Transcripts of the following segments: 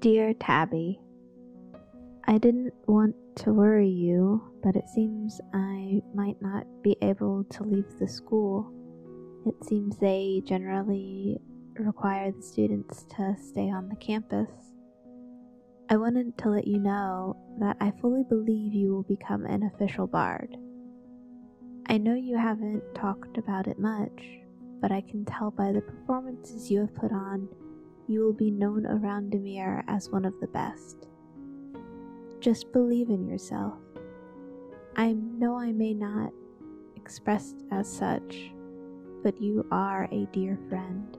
Dear Tabby, I didn't want to worry you, but it seems I might not be able to leave the school. It seems they generally require the students to stay on the campus. I wanted to let you know that I fully believe you will become an official bard. I know you haven't talked about it much, but I can tell by the performances you have put on, you will be known around Demir as one of the best. Just believe in yourself. I know I may not express as such, but you are a dear friend.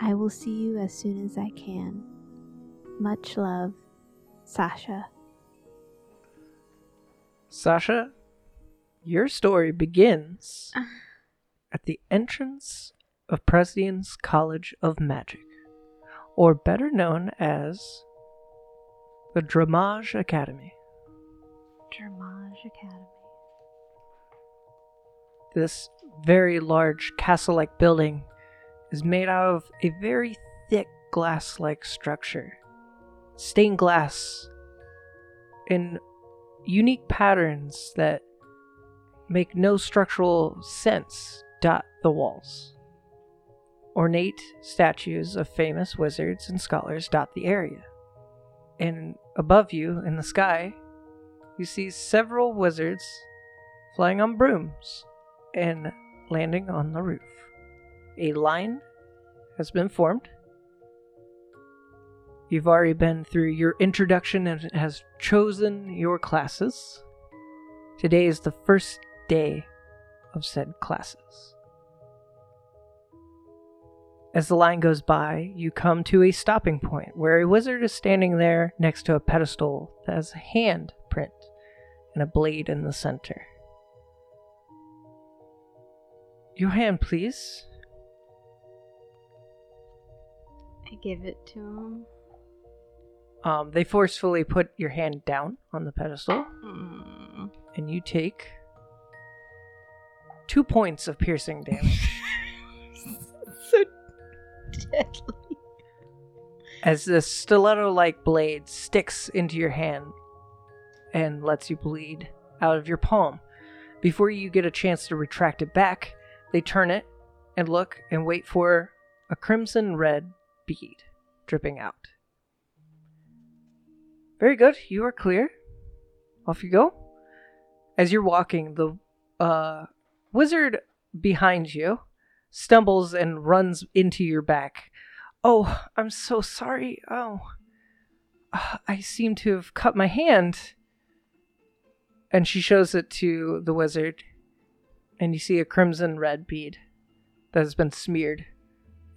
I will see you as soon as I can. Much love, Sasha. Sasha, your story begins ah. at the entrance of Presidian's College of Magic, or better known as the Dramage Academy. Dramage Academy. This very large castle like building is made out of a very thick glass like structure. Stained glass in unique patterns that make no structural sense dot the walls. Ornate statues of famous wizards and scholars dot the area. And above you in the sky, you see several wizards flying on brooms and landing on the roof. A line has been formed. You've already been through your introduction and has chosen your classes. Today is the first day of said classes. As the line goes by, you come to a stopping point where a wizard is standing there next to a pedestal that has a hand print and a blade in the center. Your hand, please. I give it to him. Um, they forcefully put your hand down on the pedestal, Mm. and you take two points of piercing damage deadly. as the stiletto like blade sticks into your hand and lets you bleed out of your palm. Before you get a chance to retract it back, they turn it and look and wait for a crimson red bead dripping out. Very good, you are clear. Off you go. As you're walking, the uh, wizard behind you stumbles and runs into your back. Oh, I'm so sorry. Oh, I seem to have cut my hand. And she shows it to the wizard, and you see a crimson red bead that has been smeared,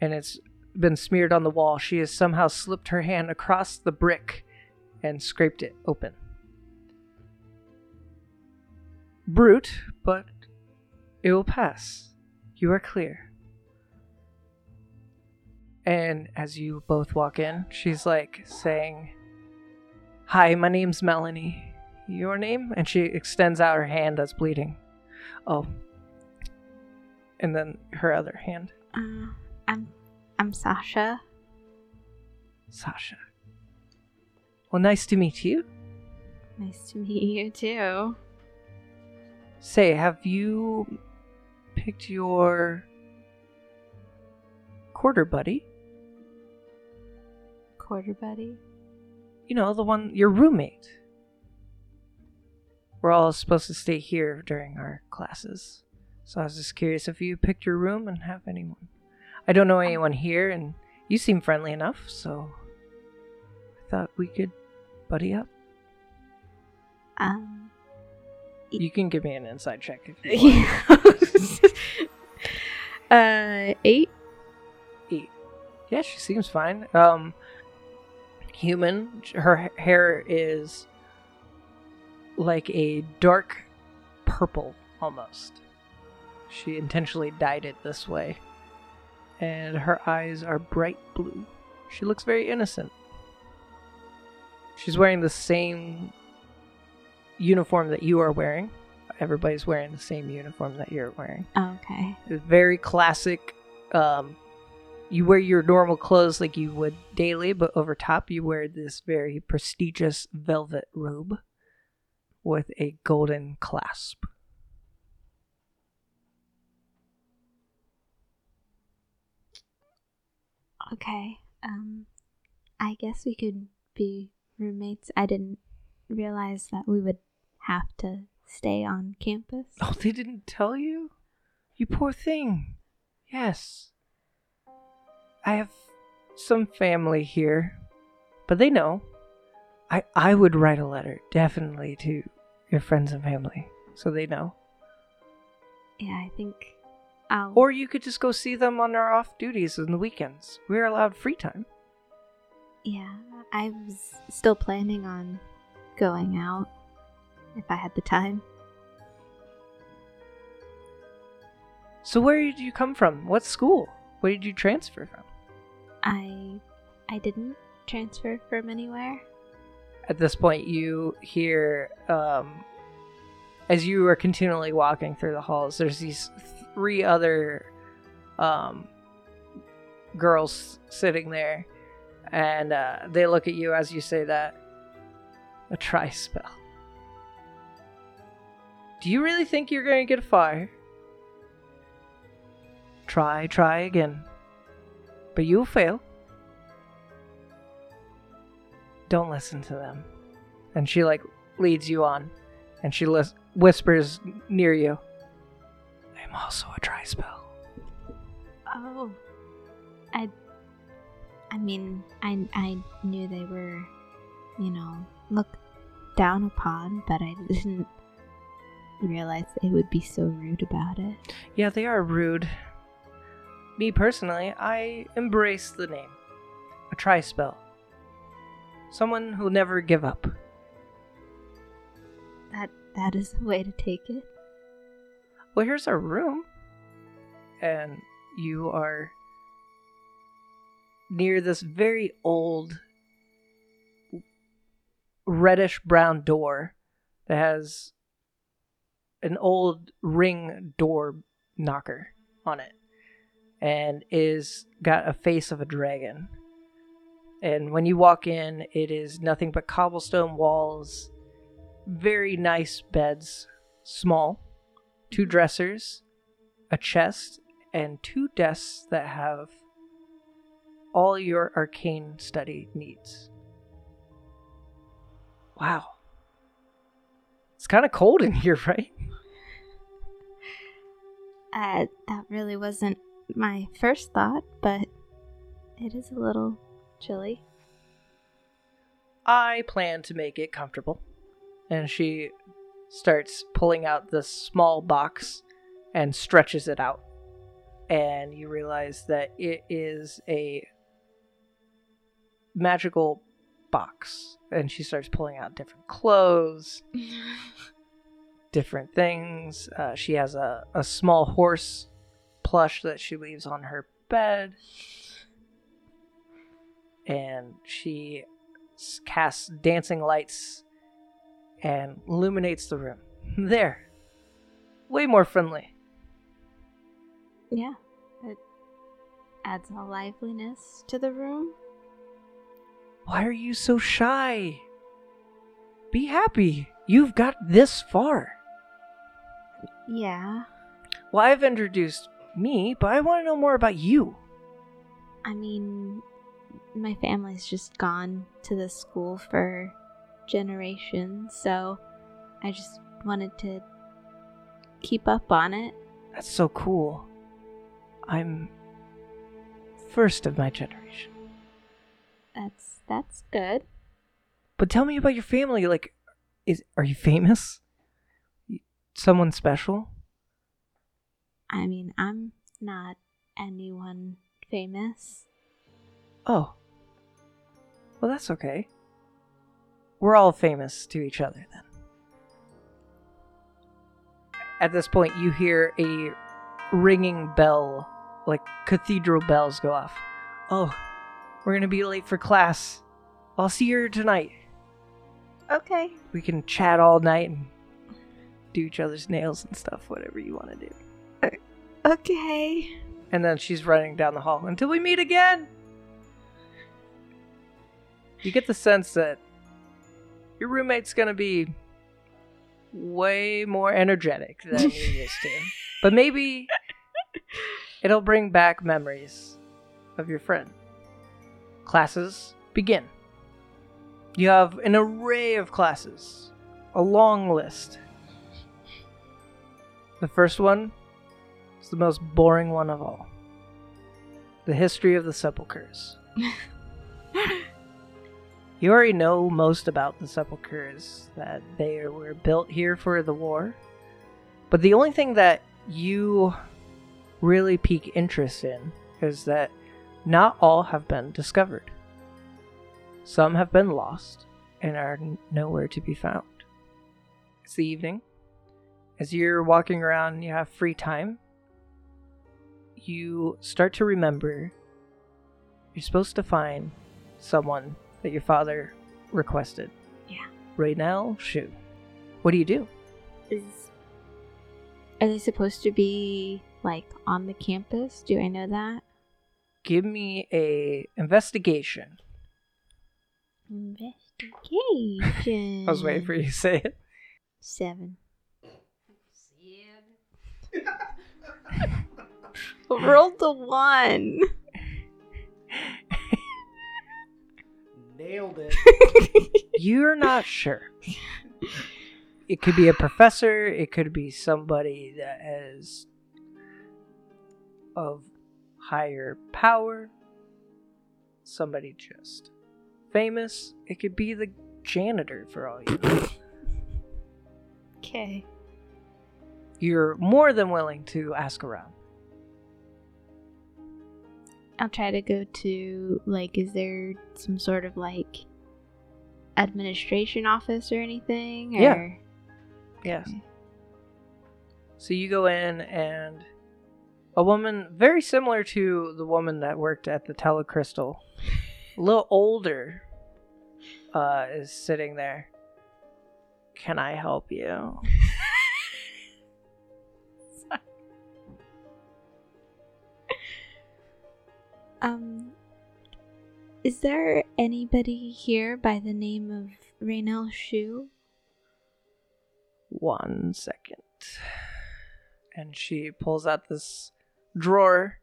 and it's been smeared on the wall. She has somehow slipped her hand across the brick and scraped it open. Brute, but it will pass. You are clear. And as you both walk in, she's like saying, Hi, my name's Melanie. Your name? And she extends out her hand that's bleeding. Oh. And then her other hand. Uh, I'm I'm Sasha. Sasha. Well, nice to meet you. Nice to meet you too. Say, have you picked your quarter buddy? Quarter buddy. You know, the one, your roommate. We're all supposed to stay here during our classes. So I was just curious if you picked your room and have anyone. I don't know anyone here, and you seem friendly enough, so I thought we could buddy up. Um. You can give me an inside check if you want. Uh, eight. Eight. Yeah, she seems fine. Um, human. Her hair is like a dark purple almost. She intentionally dyed it this way. And her eyes are bright blue. She looks very innocent. She's wearing the same uniform that you are wearing. Everybody's wearing the same uniform that you're wearing. Okay. It's very classic um, you wear your normal clothes like you would daily, but over top you wear this very prestigious velvet robe with a golden clasp. Okay. Um, I guess we could be roommates. I didn't realize that we would have to stay on campus. Oh, they didn't tell you? You poor thing. Yes. I have some family here, but they know. I I would write a letter definitely to your friends and family so they know. Yeah, I think I'll. Or you could just go see them on their off duties on the weekends. We're allowed free time. yeah, I was still planning on going out if I had the time. So where did you come from? What school? Where did you transfer from? I I didn't transfer from anywhere. At this point, you hear, um, as you are continually walking through the halls, there's these three other um, girls sitting there, and uh, they look at you as you say that. A try spell. Do you really think you're going to get far? Try, try again. But you'll fail. Don't listen to them. And she, like, leads you on. And she lis- whispers near you. I'm also a try spell. Oh. I I mean, I I knew they were, you know, looked down upon, but I didn't realize they would be so rude about it. Yeah, they are rude. Me personally, I embrace the name. A try spell. Someone who'll never give up. That that is the way to take it. Well, here's our room. And you are near this very old reddish brown door that has an old ring door knocker on it and is got a face of a dragon. And when you walk in, it is nothing but cobblestone walls, very nice beds, small, two dressers, a chest, and two desks that have all your arcane study needs. Wow. It's kind of cold in here, right? Uh, that really wasn't my first thought, but it is a little chilly. I plan to make it comfortable. And she starts pulling out this small box and stretches it out. And you realize that it is a magical box. And she starts pulling out different clothes, different things. Uh, she has a, a small horse plush that she leaves on her bed. And she casts dancing lights and illuminates the room. There. Way more friendly. yeah, it adds a liveliness to the room. Why are you so shy? Be happy. You've got this far. Yeah, Well, I've introduced me, but I want to know more about you. I mean, my family's just gone to this school for generations, so I just wanted to keep up on it. That's so cool. I'm first of my generation. That's that's good. But tell me about your family. Like, is are you famous? Someone special? I mean, I'm not anyone famous. Oh. Well, that's okay. We're all famous to each other then. At this point, you hear a ringing bell, like cathedral bells go off. Oh, we're gonna be late for class. I'll see you tonight. Okay. We can chat all night and do each other's nails and stuff, whatever you want to do. Okay. And then she's running down the hall. Until we meet again! You get the sense that your roommate's gonna be way more energetic than you're used to. But maybe it'll bring back memories of your friend. Classes begin. You have an array of classes, a long list. The first one is the most boring one of all the history of the sepulchres. you already know most about the sepulchres, that they were built here for the war. But the only thing that you really pique interest in is that not all have been discovered. Some have been lost and are nowhere to be found. It's the evening. As you're walking around you have free time, you start to remember you're supposed to find someone that your father requested. Yeah. Raynell Shu. What do you do? Is are they supposed to be like on the campus? Do I know that? Give me a investigation. Investigation. I was waiting for you to say it. Seven. Seven. Rolled the one. Nailed it. You're not sure. It could be a professor, it could be somebody that has of higher power, somebody just famous. It could be the janitor for all you know. Okay. You're more than willing to ask around. I'll try to go to like is there some sort of like administration office or anything? Or... Yeah. Yes. Okay. So you go in and a woman very similar to the woman that worked at the telecrystal, a little older, uh, is sitting there. Can I help you? Um is there anybody here by the name of Raynell Shu? One second. And she pulls out this drawer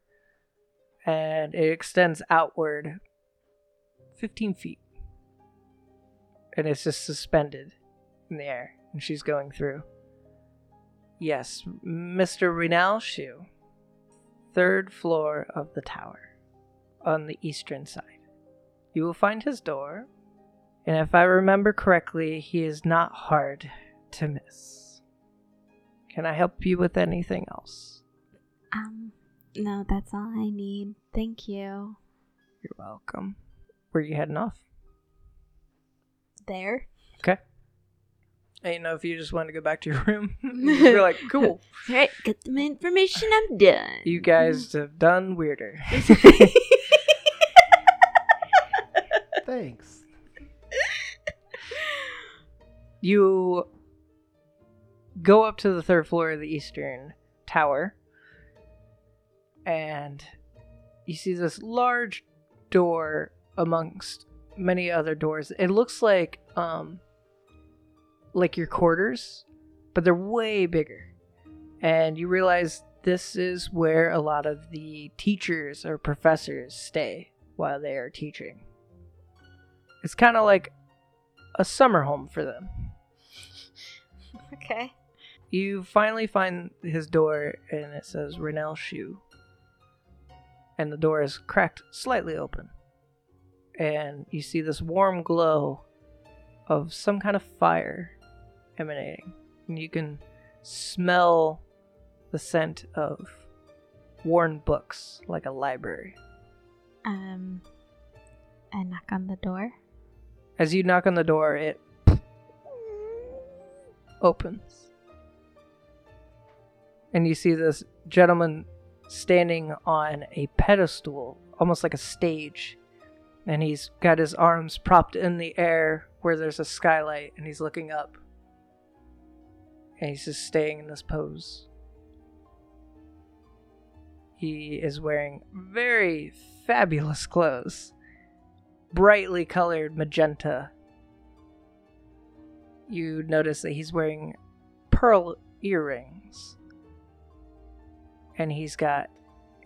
and it extends outward 15 feet. And it's just suspended in the air. And she's going through. Yes, Mr. Rinal Shu. Third floor of the tower. On the eastern side. You will find his door. And if I remember correctly, he is not hard to miss. Can I help you with anything else? Um no, that's all I need. Thank you. You're welcome. Where you heading off? There. Okay. I didn't know if you just wanted to go back to your room. You're like, cool. Alright, get the information, I'm done. You guys have done weirder. Thanks. You go up to the third floor of the eastern tower, and you see this large door amongst many other doors. It looks like um like your quarters, but they're way bigger. And you realize this is where a lot of the teachers or professors stay while they are teaching. It's kind of like a summer home for them. Okay. You finally find his door and it says Raynell Shu. And the door is cracked slightly open. And you see this warm glow of some kind of fire emanating. And you can smell the scent of worn books like a library. Um I knock on the door. As you knock on the door, it opens. And you see this gentleman standing on a pedestal, almost like a stage. And he's got his arms propped in the air where there's a skylight, and he's looking up. And he's just staying in this pose. He is wearing very fabulous clothes, brightly colored magenta. You notice that he's wearing pearl earrings, and he's got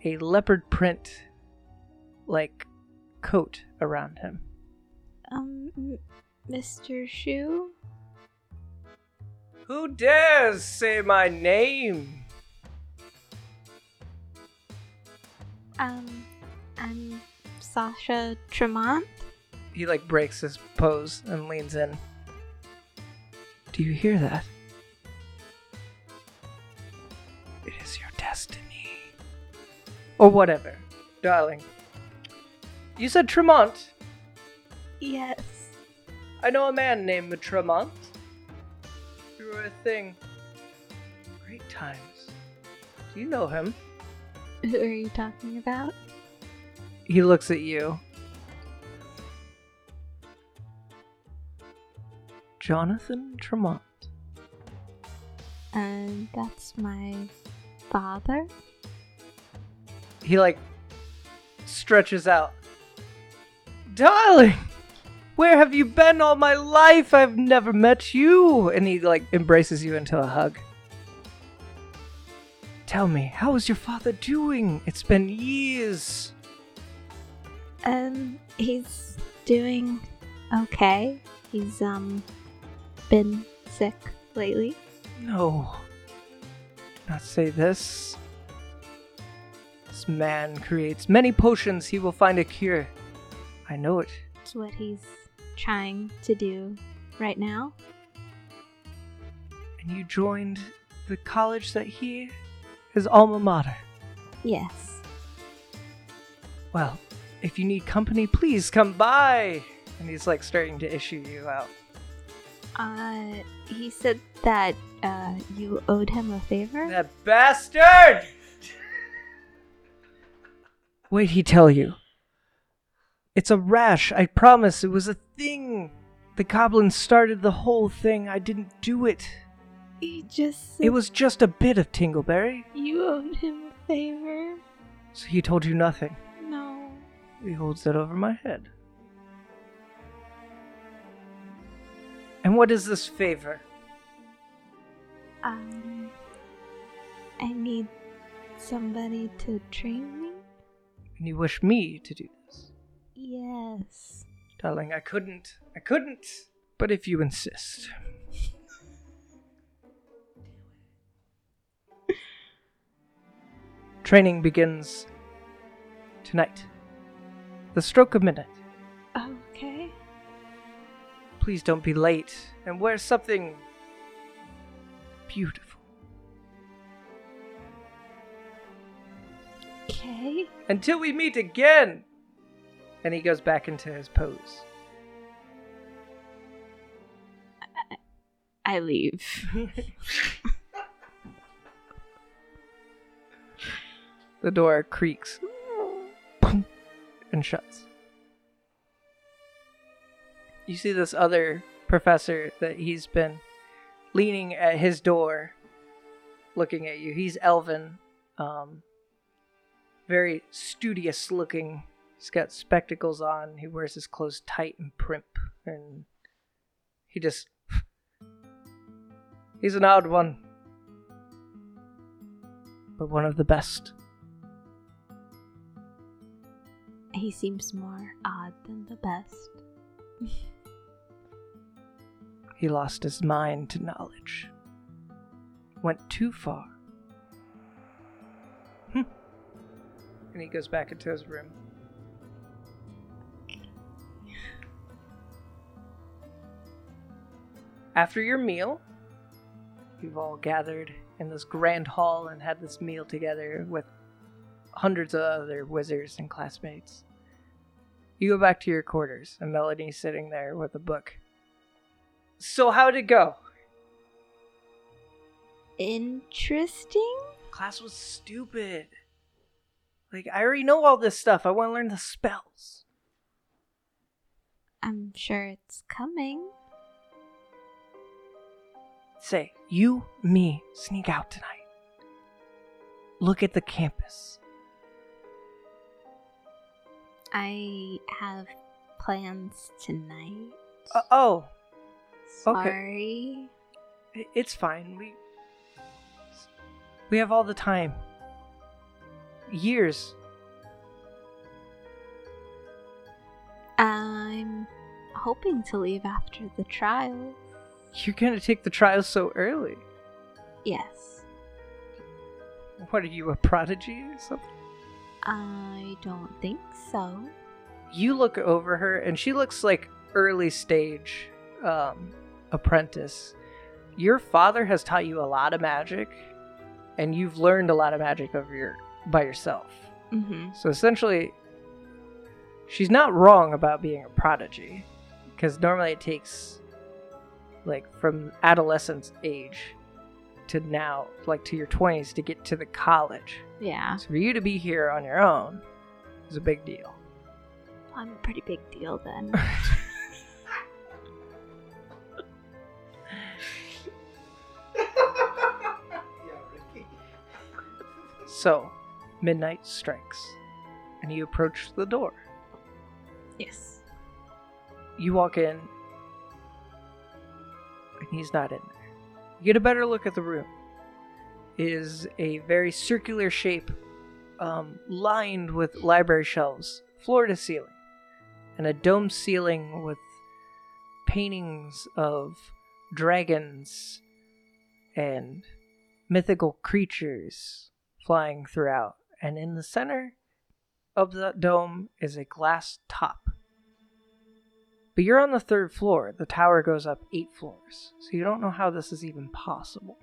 a leopard print like coat around him. Um, M- Mr. Shu? Who dares say my name? Um, I'm Sasha Tremont. He like breaks his pose and leans in. Do you hear that? It is your destiny. Or whatever, darling. You said Tremont. Yes. I know a man named Tremont. You were a thing. Great times. Do you know him? Who are you talking about? He looks at you. Jonathan Tremont. And that's my father? He like stretches out. Darling, where have you been all my life? I've never met you. And he like embraces you into a hug. Tell me, how is your father doing? It's been years. Um, he's doing okay. He's, um, been sick lately. No. Not say this. This man creates many potions. He will find a cure. I know it. It's what he's trying to do right now. And you joined the college that he, his alma mater. Yes. Well, if you need company, please come by. And he's like starting to issue you out. Uh, he said that, uh, you owed him a favor? That bastard! Wait, he tell you. It's a rash, I promise. It was a thing. The goblin started the whole thing. I didn't do it. He just. It was just a bit of Tingleberry. you owed him a favor. So he told you nothing. No. He holds that over my head. And what is this favor? Um, I need somebody to train me? And you wish me to do this? Yes. Darling, I couldn't. I couldn't. But if you insist. Training begins tonight. The stroke of midnight. Okay. Please don't be late and wear something beautiful. Until we meet again! And he goes back into his pose. I leave. The door creaks and shuts. You see this other professor that he's been leaning at his door looking at you. He's Elvin. um, very studious looking. He's got spectacles on. He wears his clothes tight and primp, and he just. He's an odd one, but one of the best. He seems more odd than the best. He lost his mind to knowledge. Went too far. And he goes back into his room. After your meal, you've all gathered in this grand hall and had this meal together with hundreds of other wizards and classmates. You go back to your quarters, and Melody's sitting there with a book. So, how'd it go? Interesting? Class was stupid. Like, I already know all this stuff. I want to learn the spells. I'm sure it's coming. Say, you, me, sneak out tonight. Look at the campus. I have plans tonight. Uh, oh, okay. Sorry. i- it's fine. We we have all the time. Years. I'm hoping to leave after the trial. You're gonna take the trials so early. Yes. What are you, a prodigy or something? I don't think so. You look over her, and she looks like early stage um, apprentice. Your father has taught you a lot of magic, and you've learned a lot of magic over your by yourself. Mm-hmm. So essentially, she's not wrong about being a prodigy, because normally it takes like from adolescence age to now, like to your twenties, to get to the college. Yeah. So for you to be here on your own is a big deal. I'm a pretty big deal then. So, midnight strikes, and you approach the door. yes. You walk in, and he's not in there. You get a better look at the room. It is a very circular shape, um, lined with library shelves, floor to ceiling, and a dome ceiling with paintings of dragons and mythical creatures flying throughout. And in the center of the dome is a glass top. But you're on the third floor. The tower goes up eight floors. So you don't know how this is even possible.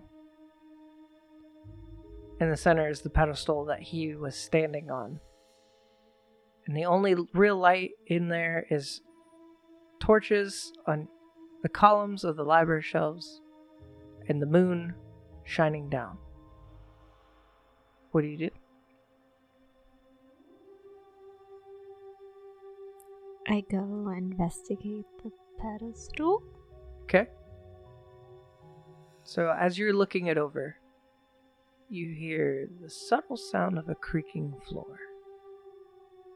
In the center is the pedestal that he was standing on. And the only real light in there is torches on the columns of the library shelves and the moon shining down. What do you do? I go investigate the pedestal. Okay. So as you're looking it over, you hear the subtle sound of a creaking floor.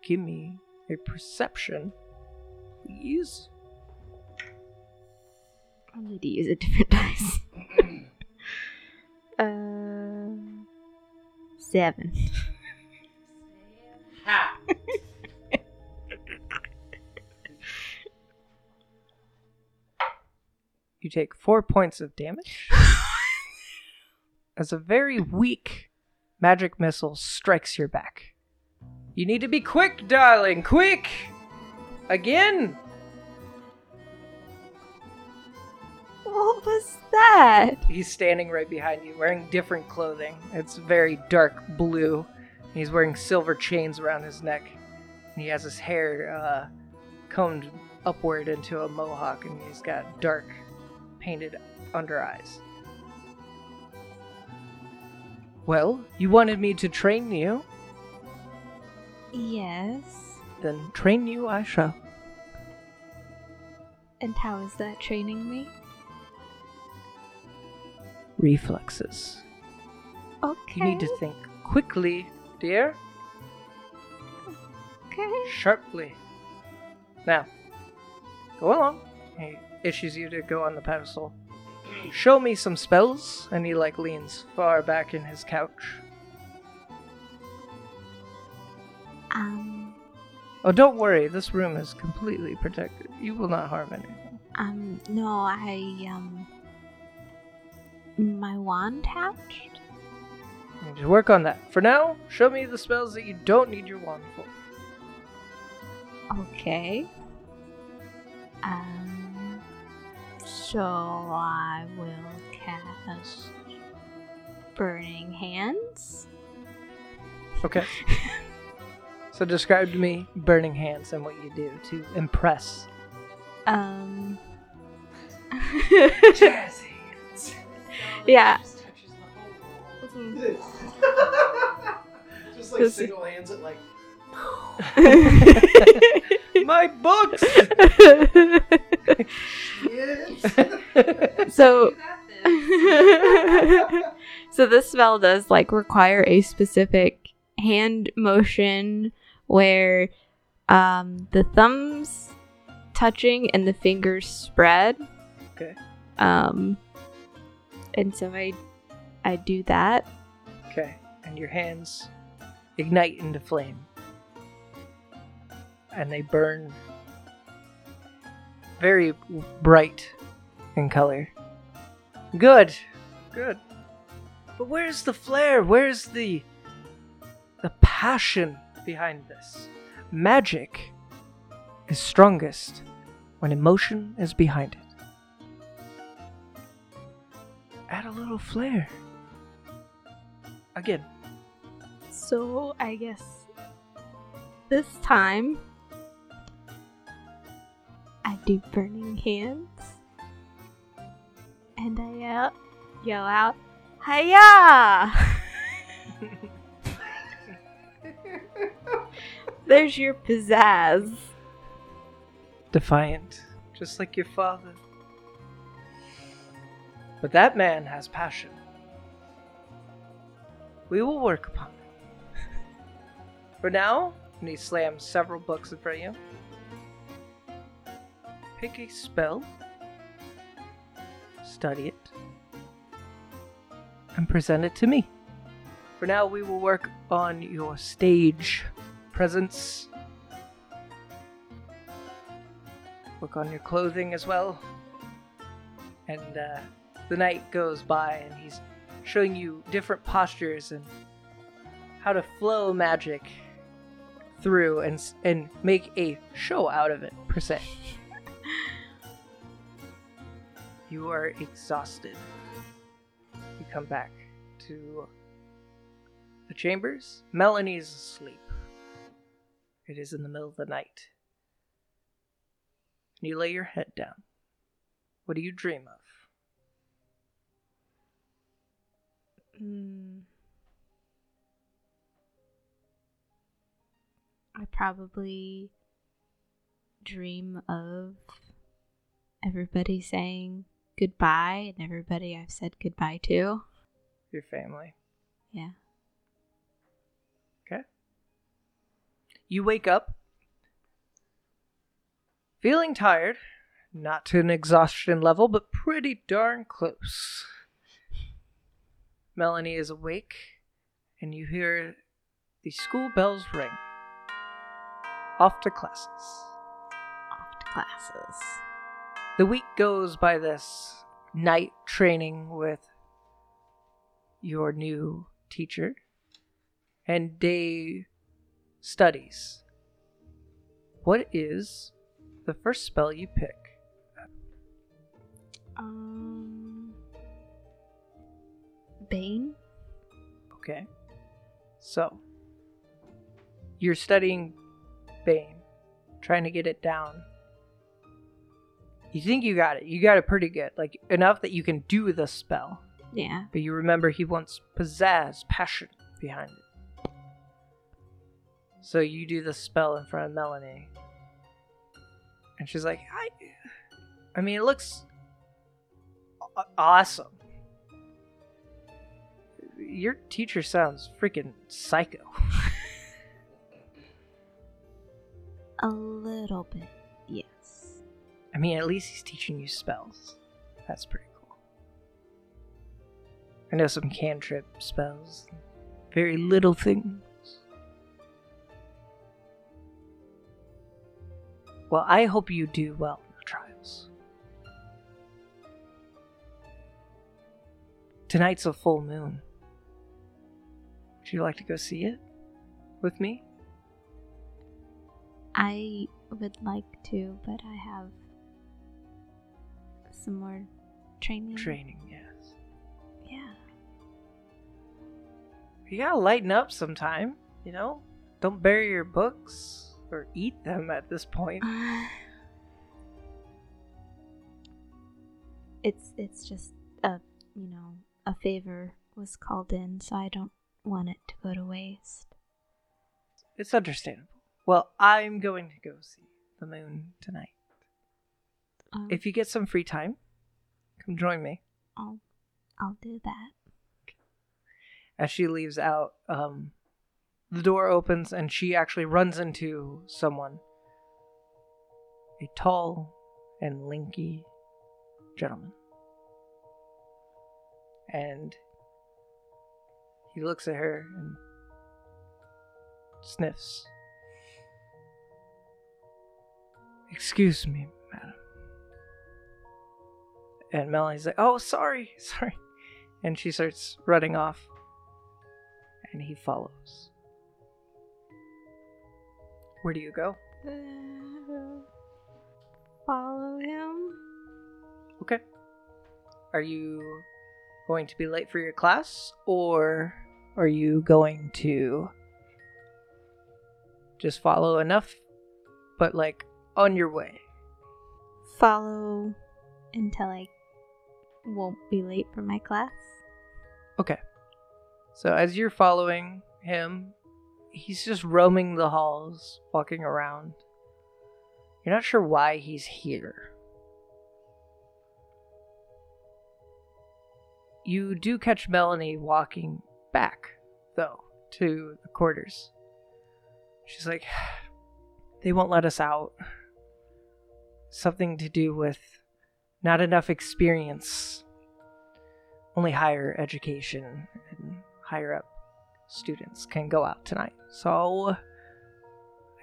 Give me a perception, please. I'll need to use a different dice. uh, seven. You take four points of damage as a very weak magic missile strikes your back. You need to be quick, darling, quick! Again! What was that? He's standing right behind you, wearing different clothing. It's very dark blue. He's wearing silver chains around his neck. And he has his hair uh, combed upward into a mohawk, and he's got dark, painted under eyes. Well, you wanted me to train you, Yes. then train you I shall. And how is that training me? Reflexes. Okay. You need to think quickly, dear. Okay. sharply. Now, go along. He issues you to go on the pedestal. Show me some spells, and he like leans far back in his couch. Um. Oh, don't worry, this room is completely protected. You will not harm anything. Um. No, I um. My wand hatched. You need to work on that. For now, show me the spells that you don't need your wand for. Okay. Um. So I will cast Burning Hands. Okay. so describe to me burning hands and what you do to impress. Um. yeah. Just like single hands it like My books. Yes. so so this spell does like require a specific hand motion where Um, the thumbs touching and the fingers spread. Okay. Um, and so I, I do that. Okay. And your hands ignite into flame. And they burn very bright in color. Good. Good. But where's the flair? Where's the the passion behind this? Magic is strongest when emotion is behind it. Add a little flair. Again, So I guess this time I do burning hands, and I yell, yell out, "Hiya!" There's your pizzazz. defiant, just like your father. But that man has passion. We will work upon it. For now, and he slams several books in front of you. Pick a spell, study it, and present it to me. For now, we will work on your stage presence work on your clothing as well. And uh, the night goes by, and he's showing you different postures and how to flow magic through and and make a show out of it per se. You are exhausted. You come back to the chambers. Melanie is asleep. It is in the middle of the night. And you lay your head down. What do you dream of? Mm. I probably dream of everybody saying goodbye and everybody I've said goodbye to. Your family. Yeah. Okay. You wake up feeling tired, not to an exhaustion level, but pretty darn close. Melanie is awake, and you hear the school bells ring. Off to classes. Off to classes. The week goes by this night training with your new teacher and day studies. What is the first spell you pick? Um. Bane? Okay. So, you're studying Bane, trying to get it down. You think you got it. You got it pretty good. Like, enough that you can do the spell. Yeah. But you remember he wants pizzazz, passion behind it. So you do the spell in front of Melanie. And she's like, I, I mean, it looks awesome. Your teacher sounds freaking psycho. A little bit. I mean, at least he's teaching you spells. That's pretty cool. I know some cantrip spells. Very little things. Well, I hope you do well in the trials. Tonight's a full moon. Would you like to go see it with me? I would like to, but I have some more training. Training, yes. Yeah. You gotta lighten up sometime, you know? Don't bury your books or eat them at this point. Uh, it's it's just a you know a favor was called in, so I don't want it to go to waste. It's understandable. Well, I'm going to go see the moon tonight. Um, If you get some free time, come join me. I'll I'll do that. As she leaves out, um, the door opens and she actually runs into someone. A tall and lanky gentleman. And he looks at her and sniffs. Excuse me. And Melanie's like, oh, sorry, sorry. And she starts running off. And he follows. Where do you go? Uh, follow him. Okay. Are you going to be late for your class or are you going to just follow enough but like on your way? Follow until I won't be late for my class. Okay. So as you're following him, he's just roaming the halls, walking around. You're not sure why he's here. You do catch Melanie walking back, though, to the quarters. She's like, they won't let us out. Something to do with not enough experience, only higher education and higher up students can go out tonight. So,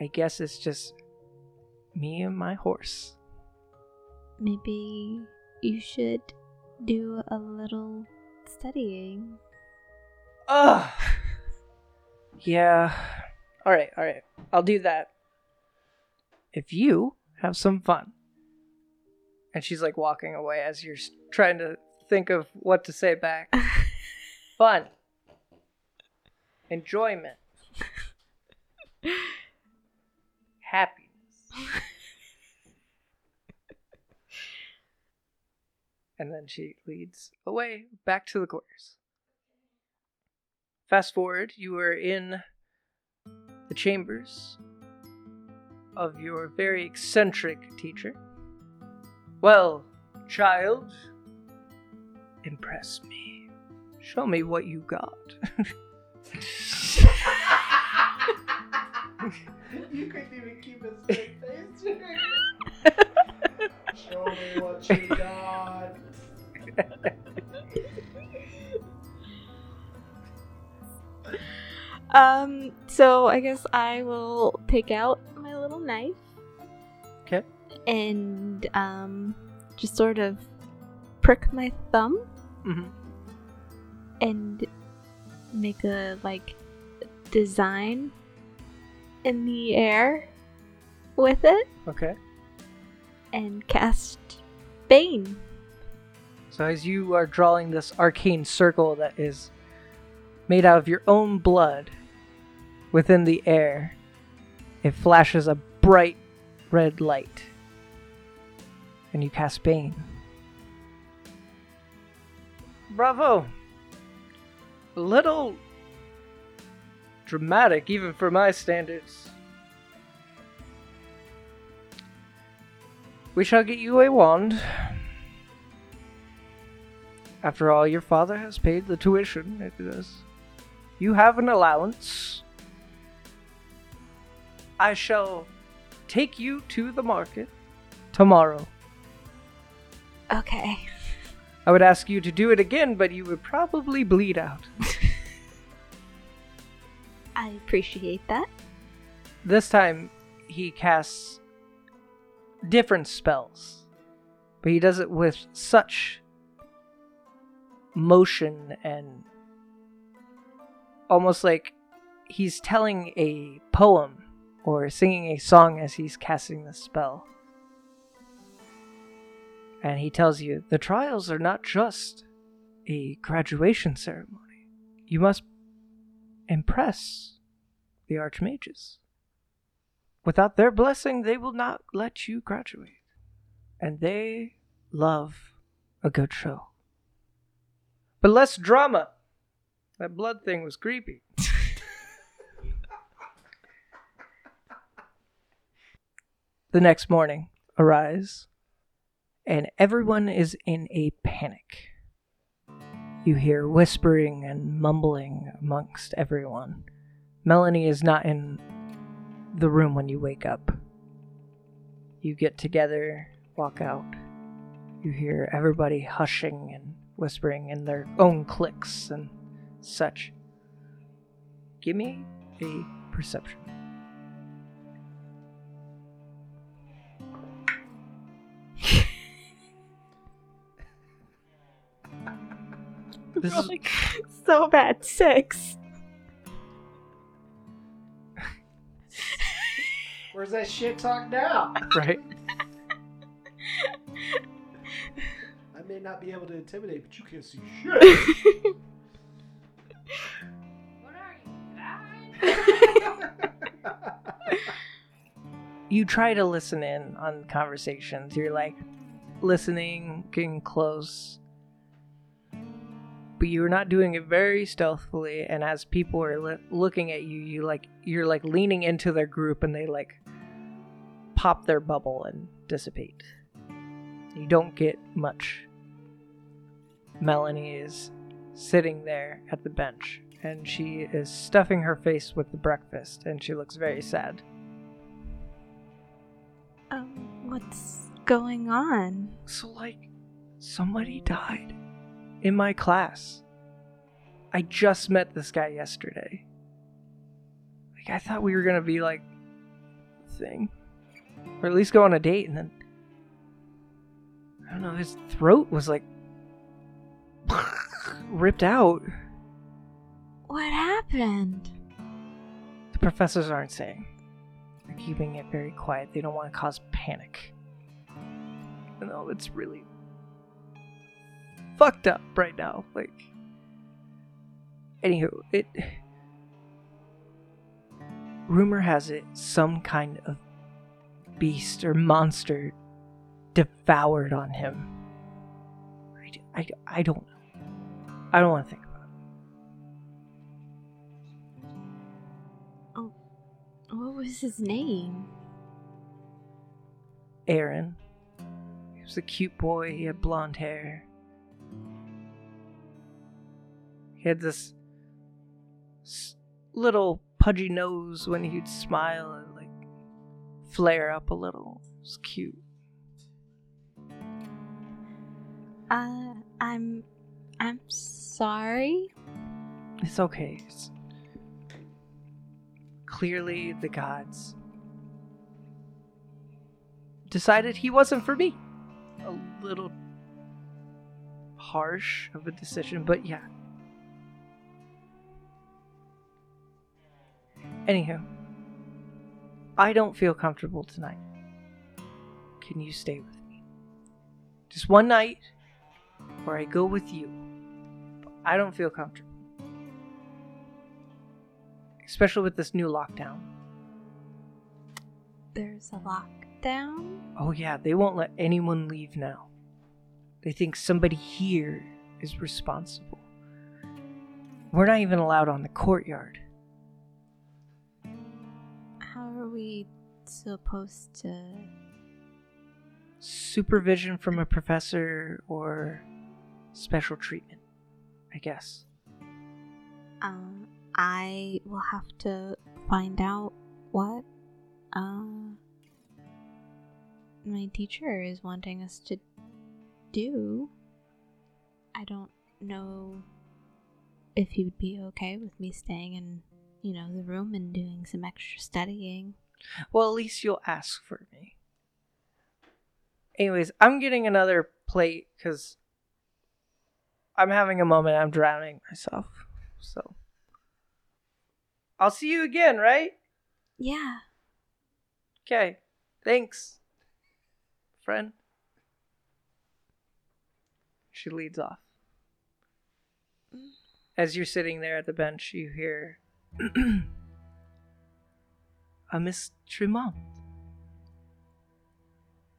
I guess it's just me and my horse. Maybe you should do a little studying. Ugh. Yeah. All right, all right. I'll do that. If you have some fun. And she's like walking away as you're trying to think of what to say back. fun. Enjoyment. Happiness. and then she leads away back to the quarters. Fast forward, you are in the chambers of your very eccentric teacher. Well, child, impress me. Show me what you got. you couldn't even keep a straight face. Show me what you got. Um, so I guess I will take out my little knife. And um just sort of prick my thumb hmm and make a like design in the air with it Okay. and cast Bane. So as you are drawing this arcane circle that is made out of your own blood within the air, it flashes a bright red light. And you cast Bane. Bravo! A little dramatic, even for my standards. We shall get you a wand. After all, your father has paid the tuition. It is. You have an allowance. I shall take you to the market tomorrow. Okay. I would ask you to do it again, but you would probably bleed out. I appreciate that. This time, he casts different spells, but he does it with such motion and almost like he's telling a poem or singing a song as he's casting the spell. And he tells you the trials are not just a graduation ceremony. You must impress the archmages. Without their blessing, they will not let you graduate. And they love a good show. But less drama. That blood thing was creepy. the next morning, arise, and everyone is in a panic. You hear whispering and mumbling amongst everyone. Melanie is not in the room when you wake up. You get together, walk out. You hear everybody hushing and whispering in their own cliques and such. Give me a perception. This is, so bad. Six. Where's that shit talk now? right? I may not be able to intimidate, but you can't see shit. you try to listen in on conversations. You're like listening, getting close. But you're not doing it very stealthily and as people are li- looking at you, you like you're like leaning into their group and they like pop their bubble and dissipate. You don't get much. Melanie is sitting there at the bench and she is stuffing her face with the breakfast and she looks very sad. Um, what's going on? So, like, somebody died in my class. I just met this guy yesterday. Like, I thought we were gonna be like, thing, or at least go on a date, and then I don't know. His throat was like ripped out. What happened? The professors aren't saying. They're keeping it very quiet. They don't want to cause panic. No, it's really fucked up right now. Like, anywho, it. Rumor has it some kind of beast or monster devoured on him. I I don't know. I don't want to think about it. Oh, what was his name? Aaron. He was a cute boy. He had blonde hair. He had this little pudgy nose when he'd smile and like flare up a little. It was cute. Uh, I'm, I'm sorry. It's okay. It's clearly the gods decided he wasn't for me. A little harsh of a decision, but yeah. Anywho, I don't feel comfortable tonight. Can you stay with me? Just one night, or I go with you. But I don't feel comfortable especially with this new lockdown. There's a lockdown. Oh, yeah, they won't let anyone leave now. They think somebody here is responsible. We're not even allowed on the courtyard. We supposed to? Supervision from a professor or special treatment, I guess. Um, I will have to find out what uh my teacher is wanting us to do. I don't know if he would be okay with me staying in, you know, the room and doing some extra studying. Well, at least you'll ask for me. Anyways, I'm getting another plate because I'm having a moment. I'm drowning myself. So. I'll see you again, right? Yeah. Okay. Thanks, friend. She leads off. Mm. As you're sitting there at the bench, you hear a Miss Tremont.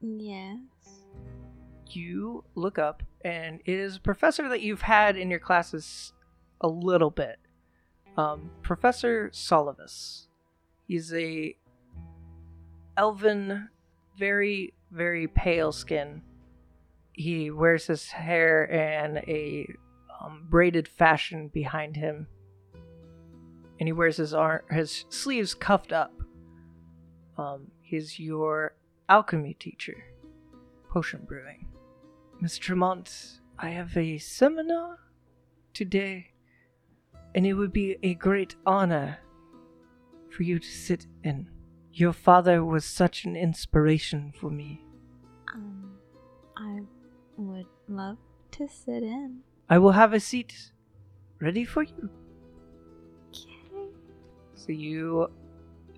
Yes. You look up, and it is a professor that you've had in your classes a little bit. Um, Professor Solivus. He's a elven, very, very pale skin. He wears his hair in a um, braided fashion behind him. and he wears his arm, his sleeves cuffed up. Um, he's your alchemy teacher, potion brewing. Miss Tremont, I have a seminar today, and it would be a great honor for you to sit in. Your father was such an inspiration for me. Um, I would love to sit in. I will have a seat ready for you. Okay. So you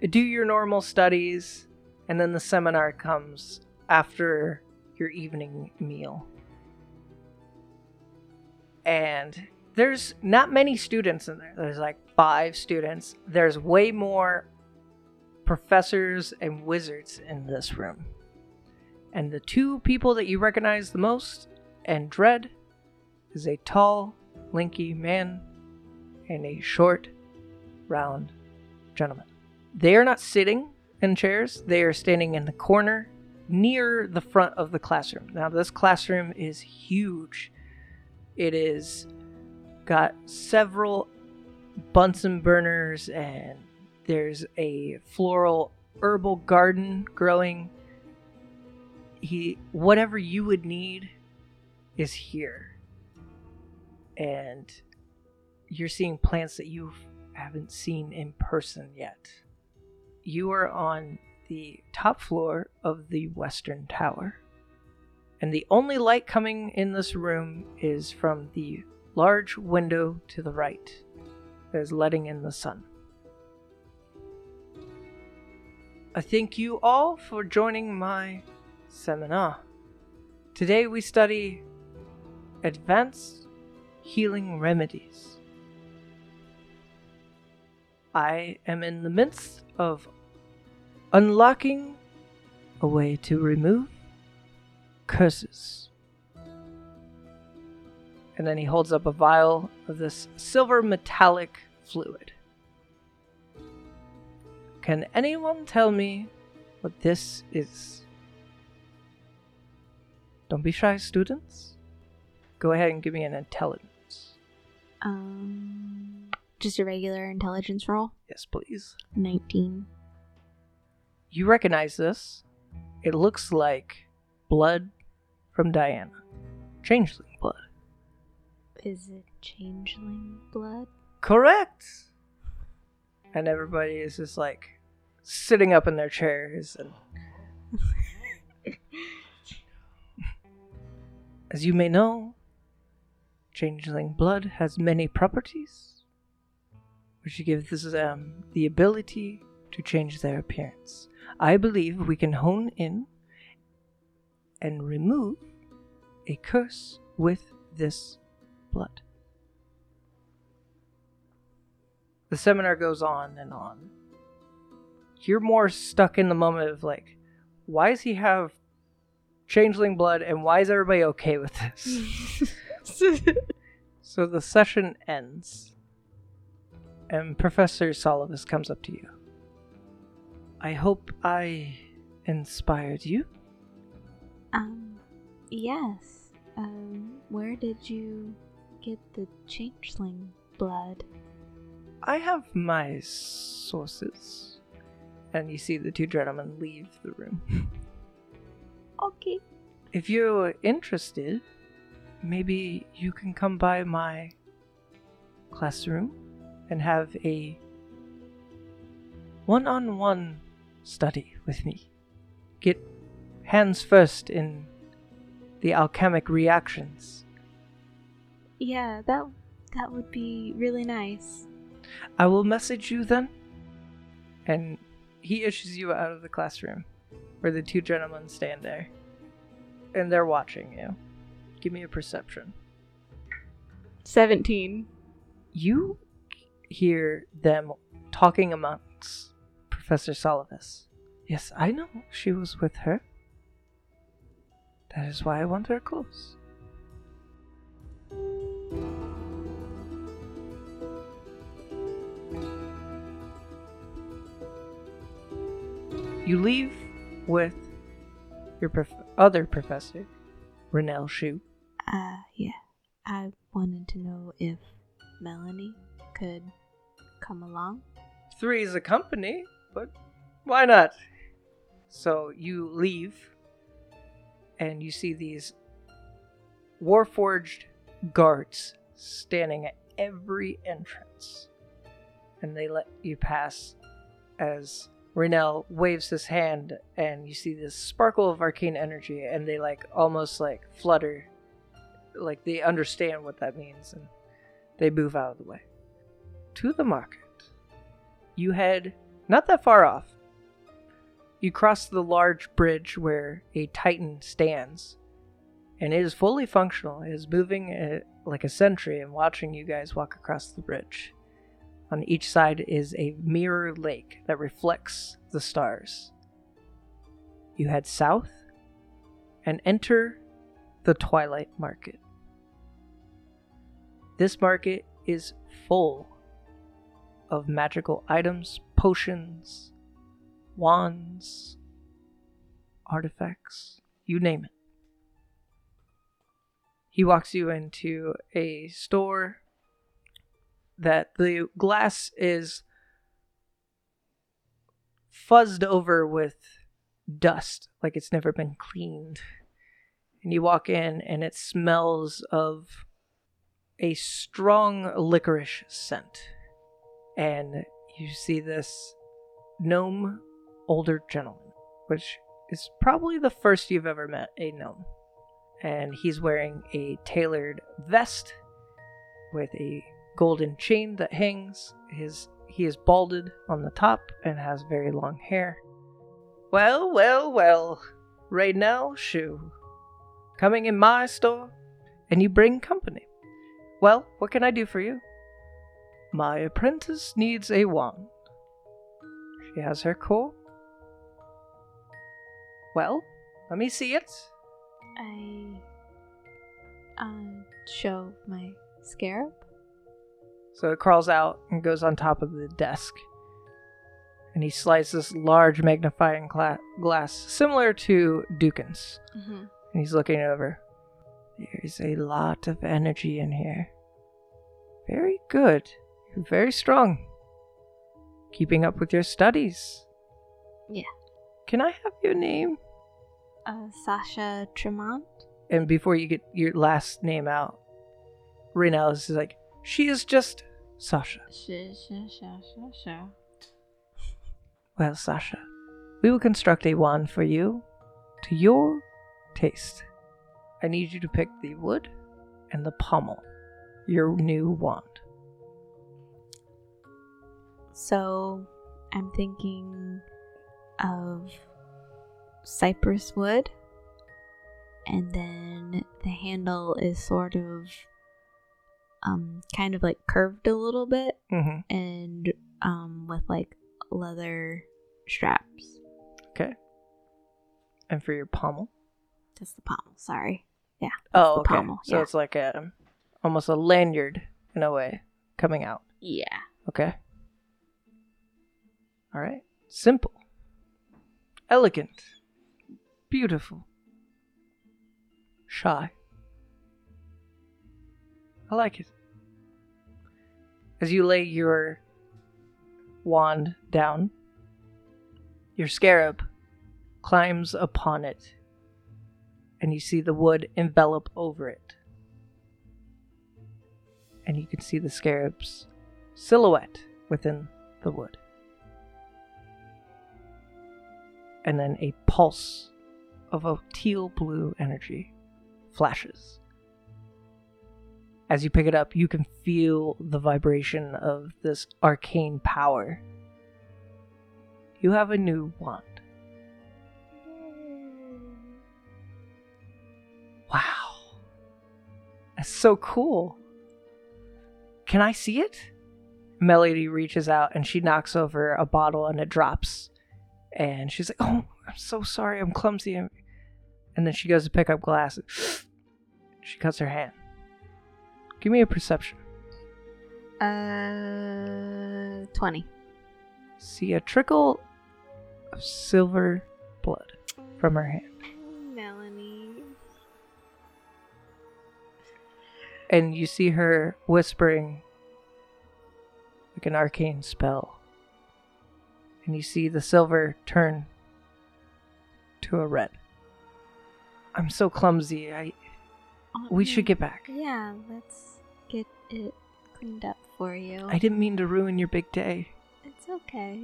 do your normal studies, and then the seminar comes after your evening meal. And there's not many students in there. There's like five students. There's way more professors and wizards in this room. And the two people that you recognize the most and dread is a tall, lanky man and a short, round gentleman. They are not sitting in chairs, they are standing in the corner near the front of the classroom. Now, this classroom is huge. It is got several Bunsen burners and there's a floral herbal garden growing. He whatever you would need is here. And you're seeing plants that you haven't seen in person yet. You are on the top floor of the western tower. And the only light coming in this room is from the large window to the right that is letting in the sun. I thank you all for joining my seminar. Today we study advanced healing remedies. I am in the midst of unlocking a way to remove curses. And then he holds up a vial of this silver metallic fluid. Can anyone tell me what this is? Don't be shy, students. Go ahead and give me an intelligence. Um, just a regular intelligence roll. Yes, please. 19. You recognize this. It looks like blood from Diana. Changeling blood. Is it changeling blood? Correct! And everybody is just like sitting up in their chairs and As you may know, changeling blood has many properties, which gives them um, the ability to change their appearance. I believe we can hone in and remove a curse with this blood. The seminar goes on and on. You're more stuck in the moment of like, why does he have changeling blood and why is everybody okay with this? so the session ends, and Professor Solivus comes up to you. I hope I inspired you. Um, yes. Um, where did you get the changeling blood? I have my sources. And you see the two gentlemen leave the room. Okay. if you're interested, maybe you can come by my classroom and have a one on one study with me. Get hands first in the alchemic reactions. Yeah, that that would be really nice. I will message you then. And he issues you out of the classroom where the two gentlemen stand there. And they're watching you. Give me a perception. 17. You hear them talking amongst Professor Solivus. Yes, I know she was with her. That is why I want her close. You leave with your prof- other professor, Raynell Shu. Uh, yeah. I wanted to know if Melanie could come along. Three is a company, but why not? So you leave, and you see these warforged guards standing at every entrance. And they let you pass as Raynell waves his hand, and you see this sparkle of arcane energy, and they like almost like flutter, like they understand what that means, and they move out of the way. To the market. You head not that far off. You cross the large bridge where a Titan stands, and it is fully functional. It is moving like a sentry and watching you guys walk across the bridge. On each side is a mirror lake that reflects the stars. You head south and enter the Twilight Market. This market is full of magical items, potions, wands, artifacts, you name it. He walks you into a store that the glass is fuzzed over with dust, like it's never been cleaned. And you walk in, and it smells of a strong licorice scent. And you see this gnome older gentleman, which is probably the first you've ever met a gnome. And he's wearing a tailored vest with a golden chain that hangs. His he is balded on the top and has very long hair. Well, well, well. Now, Shu. Coming in my store, and you bring company. Well, what can I do for you? My apprentice needs a wand. She has her core. Well, let me see it. I uh, show my scarab. So it crawls out and goes on top of the desk. And he slides this large magnifying cla- glass, similar to Dukin's. Mm-hmm. And he's looking over. There's a lot of energy in here. Very good. Very strong. Keeping up with your studies. Yeah. Can I have your name? Uh, Sasha Tremont. And before you get your last name out, Raynell is like, she is just Sasha. Sure, sure, sure, sure, sure. Well, Sasha, we will construct a wand for you to your taste. I need you to pick the wood and the pommel, your new wand. So I'm thinking of cypress wood, and then the handle is sort of um kind of like curved a little bit Mm-hmm. and um with like leather straps. Okay. And for your pommel? That's the pommel, sorry. Yeah. Oh, the okay. pommel, So yeah. it's like a almost a lanyard in a way coming out. Yeah. Okay. All right. Simple. Elegant. Beautiful. Shy. I like it. As you lay your wand down, your scarab climbs upon it, and you see the wood envelop over it. And you can see the scarab's silhouette within the wood. And then a pulse of a teal blue energy flashes. As you pick it up, you can feel the vibration of this arcane power. You have a new wand. Wow. That's so cool. Can I see it? Melody reaches out and she knocks over a bottle and it drops. And she's like, Oh, I'm so sorry. I'm clumsy. And then she goes to pick up glasses. She cuts her hand. Give me a perception. Uh, 20. See a trickle of silver blood from her hand. Melanie. And you see her whispering like an arcane spell. And you see the silver turn to a red. I'm so clumsy. I Oh, we should get back. Yeah, let's get it cleaned up for you. I didn't mean to ruin your big day. It's okay.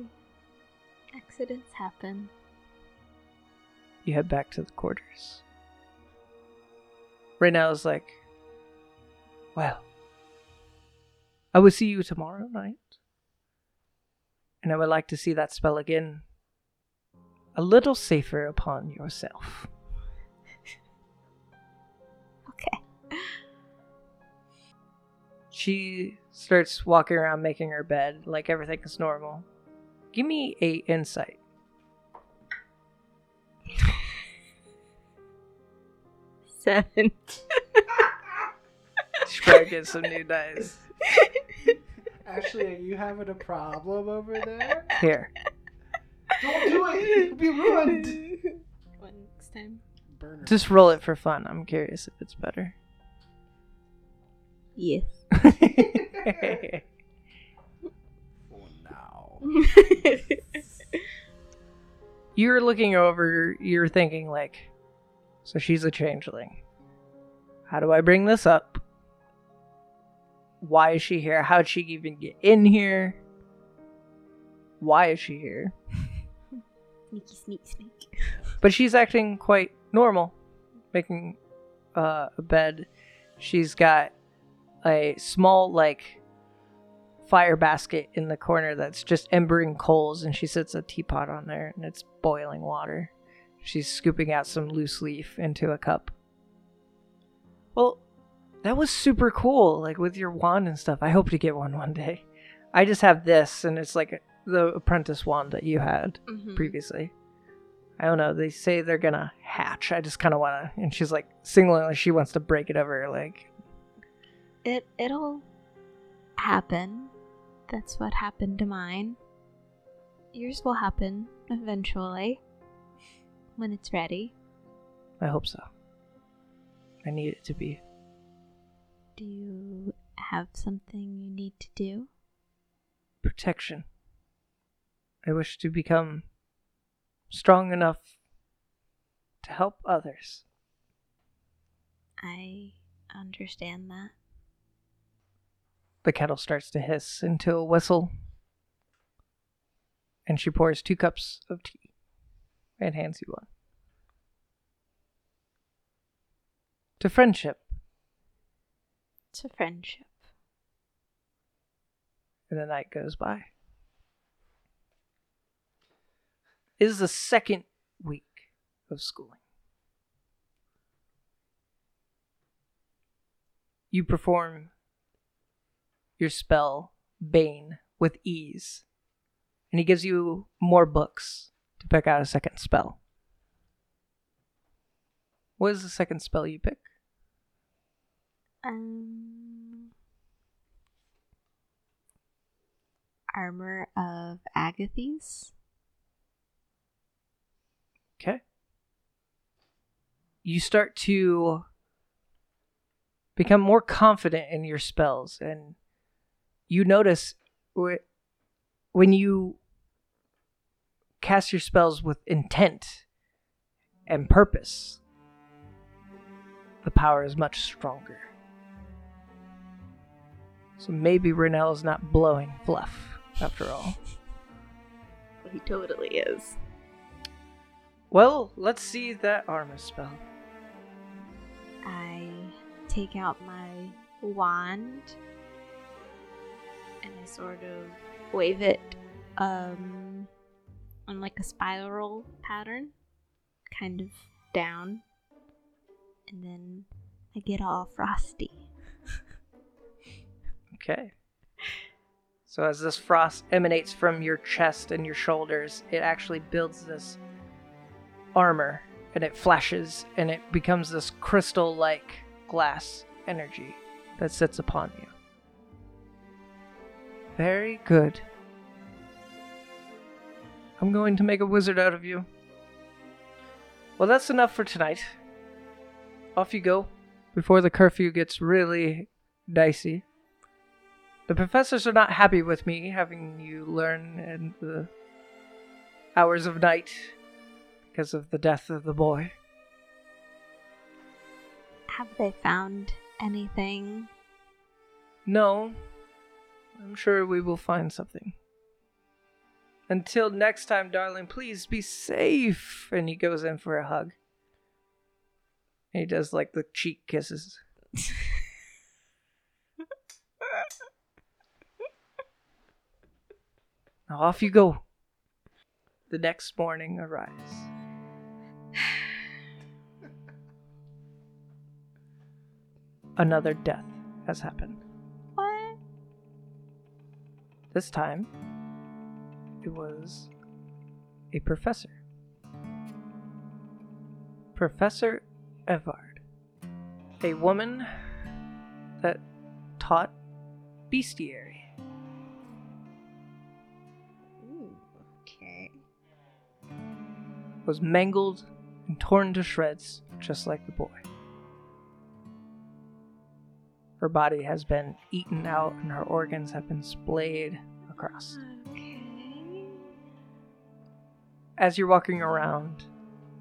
Accidents happen. You head back to the quarters. Right now is like, well, I will see you tomorrow night. And I would like to see that spell again a little safer upon yourself. Okay. She starts walking around making her bed like everything is normal. Give me a insight. Seven. She probably get some new dice. Ashley, are you having a problem over there? Here. Don't do it! It'll be ruined! One next time. Burner. Just roll it for fun. I'm curious if it's better. Yes. For now. you're looking over, you're thinking, like, so she's a changeling. How do I bring this up? Why is she here? How'd she even get in here? Why is she here? Sneaky, sneak, sneak. But she's acting quite normal, making uh, a bed. She's got a small, like, fire basket in the corner that's just embering coals, and she sets a teapot on there, and it's boiling water. She's scooping out some loose leaf into a cup. Well, that was super cool, like with your wand and stuff. I hope to get one one day. I just have this, and it's like the apprentice wand that you had Mhm. previously. I don't know. They say they're gonna hatch. I just kind of wanna. And she's like singling, like she wants to break it over. Like It it'll happen. That's what happened to mine. Yours will happen eventually. When it's ready. I hope so. I need it to be. Do you have something you need to do? protection. I wish to become strong enough to help others. I understand that. The kettle starts to hiss into a whistle, and she pours two cups of tea and hands you one. To friendship, A friendship. and the night goes by. It is the second week of schooling. You perform your spell, Bane, with ease, and he gives you more books to pick out a second spell. What is the second spell you pick? Um Armor of Agathys. Okay. You start to become more confident in your spells, and you notice when you cast your spells with intent and purpose, the power is much stronger. So maybe Raynell is not blowing fluff after all. He totally is. Well, let's see that armor spell. I take out my wand and I sort of wave it um on like a spiral pattern, kind of down. And then I get all frosty. Okay. So as this frost emanates from your chest and your shoulders, it actually builds this armor and it flashes and it becomes this crystal like glass energy that sits upon you. Very good. I'm going to make a wizard out of you. Well, that's enough for tonight. Off you go before the curfew gets really dicey. The professors are not happy with me having you learn in the hours of night because of the death of the boy. Have they found anything? No, I'm sure we will find something. Until next time, darling, please be safe. And he goes in for a hug. He does like the cheek kisses. now off you go. The next morning arrives. Another death has happened. What? This time, it was a professor. Professor Evard. A woman that taught bestiary. Was mangled and torn to shreds, just like the boy. Her body has been eaten out and her organs have been splayed across. Okay. as you're walking around,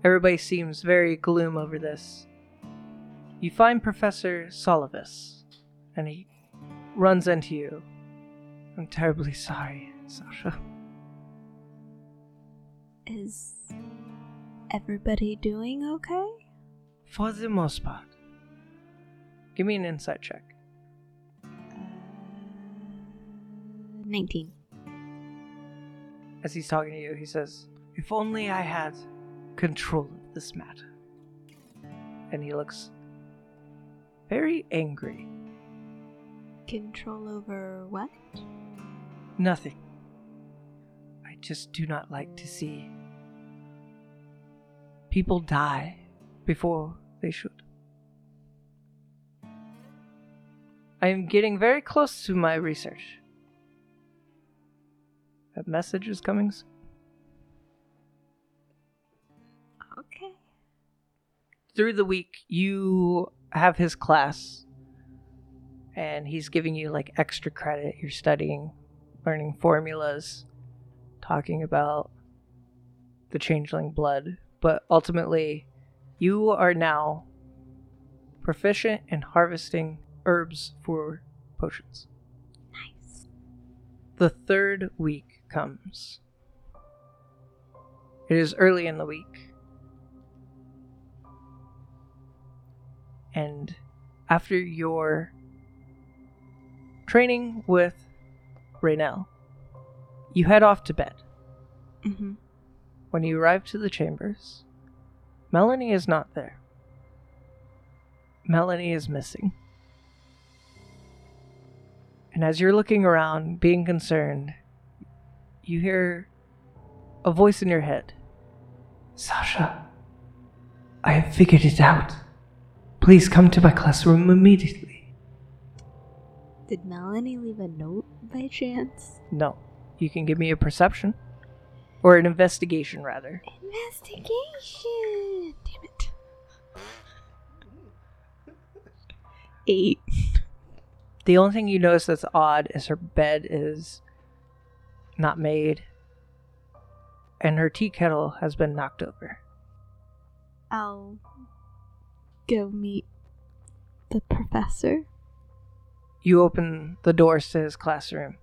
everybody seems very gloom over this. You find Professor Solivus, and he runs into you. I'm terribly sorry, Sasha. Is everybody doing okay? For the most part. Give me an insight check. Uh, 19. As he's talking to you, he says, If only I had control of this matter. And he looks very angry. Control over what? Nothing. I just do not like to see people die before they should. I am getting very close to my research. That message is coming soon. Okay. through the week you have his class and he's giving you like extra credit you're studying learning formulas talking about the changeling blood but ultimately you are now proficient in harvesting herbs for potions Nice. the third week comes it is early in the week and after your training with Raynell, you head off to bed. Mm-hmm. When you arrive to the chambers, Melanie is not there. Melanie is missing. And as you're looking around, being concerned, you hear a voice in your head Sasha, I have figured it out. Please come to my classroom immediately. Did Melanie leave a note by chance? No. You can give me a perception. Or an investigation, rather. Investigation! Damn it. Eight. The only thing you notice that's odd is her bed is not made, and her tea kettle has been knocked over. I'll go meet the professor. You open the doors to his classroom,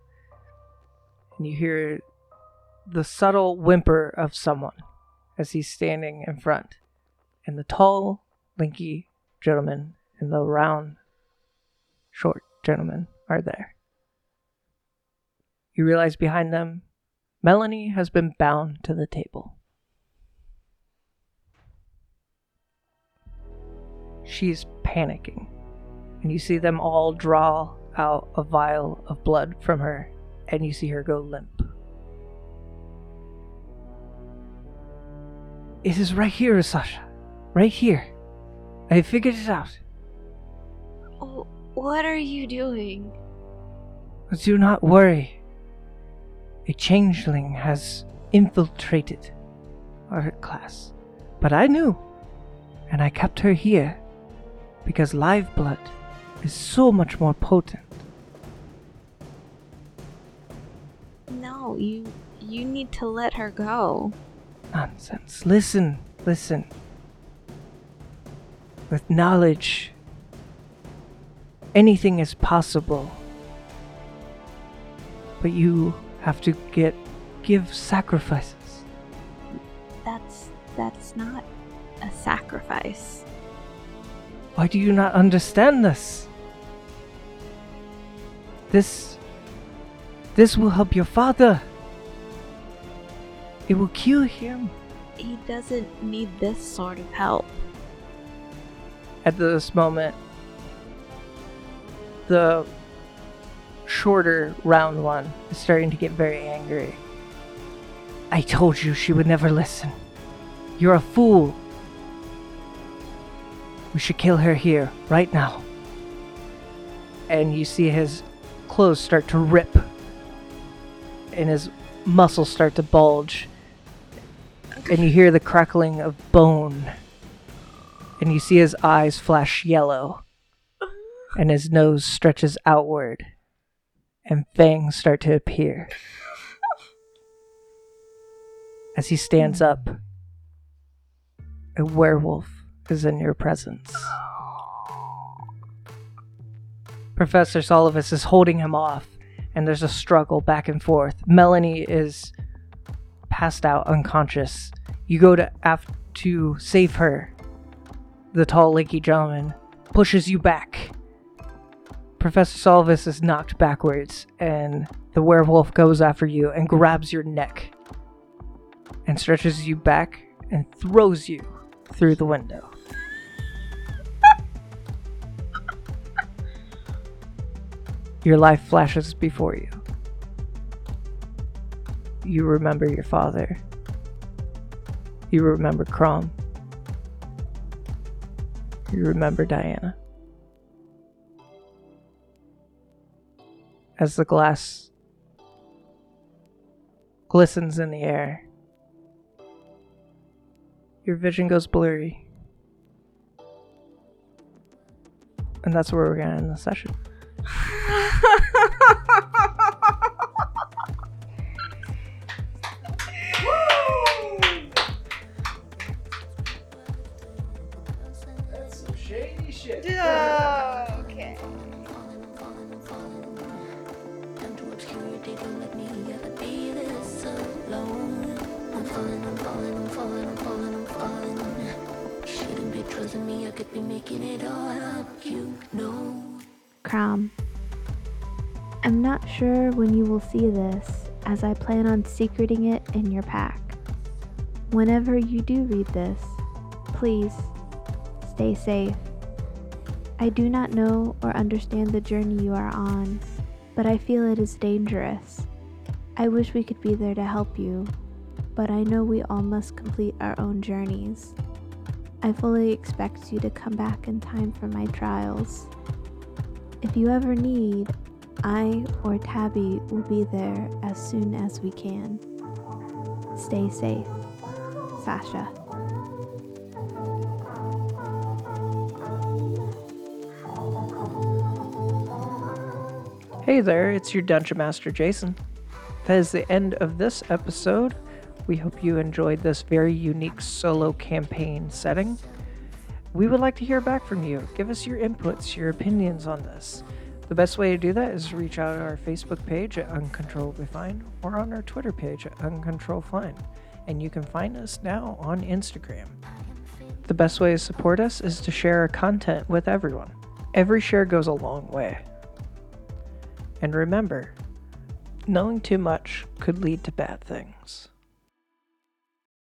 and you hear the subtle whimper of someone as he's standing in front, and the tall, lanky gentleman and the round, short gentleman are there. You realize behind them, Melanie has been bound to the table. She's panicking, and you see them all draw out a vial of blood from her, and you see her go limp. It is right here, Sasha. Right here. I figured it out. Oh, what are you doing? Do not worry. A changeling has infiltrated our class. But I knew, and I kept her here because live blood is so much more potent. No, you you need to let her go. Nonsense. Listen, listen. With knowledge, anything is possible. But you have to get give sacrifices. That's that's not a sacrifice. Why do you not understand this? This this will help your father. It will kill him. He doesn't need this sort of help. At this moment, the shorter round one is starting to get very angry. I told you she would never listen. You're a fool. We should kill her here, right now. And you see his clothes start to rip, and his muscles start to bulge, and you hear the crackling of bone, and you see his eyes flash yellow, and his nose stretches outward, and fangs start to appear. As he stands up, a werewolf is in your presence. Professor Solivus is holding him off, and there's a struggle back and forth. Melanie is passed out, unconscious. You go to af- to save her. The tall, lanky gentleman pushes you back. Professor Solivus is knocked backwards, and the werewolf goes after you and grabs your neck and stretches you back and throws you through the window. Your life flashes before you. You remember your father. You remember Crom. You remember Diana. As the glass glistens in the air, your vision goes blurry. And that's where we're going to end the session. As I plan on secreting it in your pack. Whenever you do read this, please stay safe. I do not know or understand the journey you are on, but I feel it is dangerous. I wish we could be there to help you, but I know we all must complete our own journeys. I fully expect you to come back in time for my trials. If you ever need, I or Tabby will be there as soon as we can. Stay safe. Sasha. Hey there, it's your Dungeon Master Jason. That is the end of this episode. We hope you enjoyed this very unique solo campaign setting. We would like to hear back from you. Give us your inputs, your opinions on this. The best way to do that is to reach out to our Facebook page at Uncontrollably Fine or on our Twitter page at Uncontrolled Fine. And you can find us now on Instagram. The best way to support us is to share our content with everyone. Every share goes a long way. And remember, knowing too much could lead to bad things.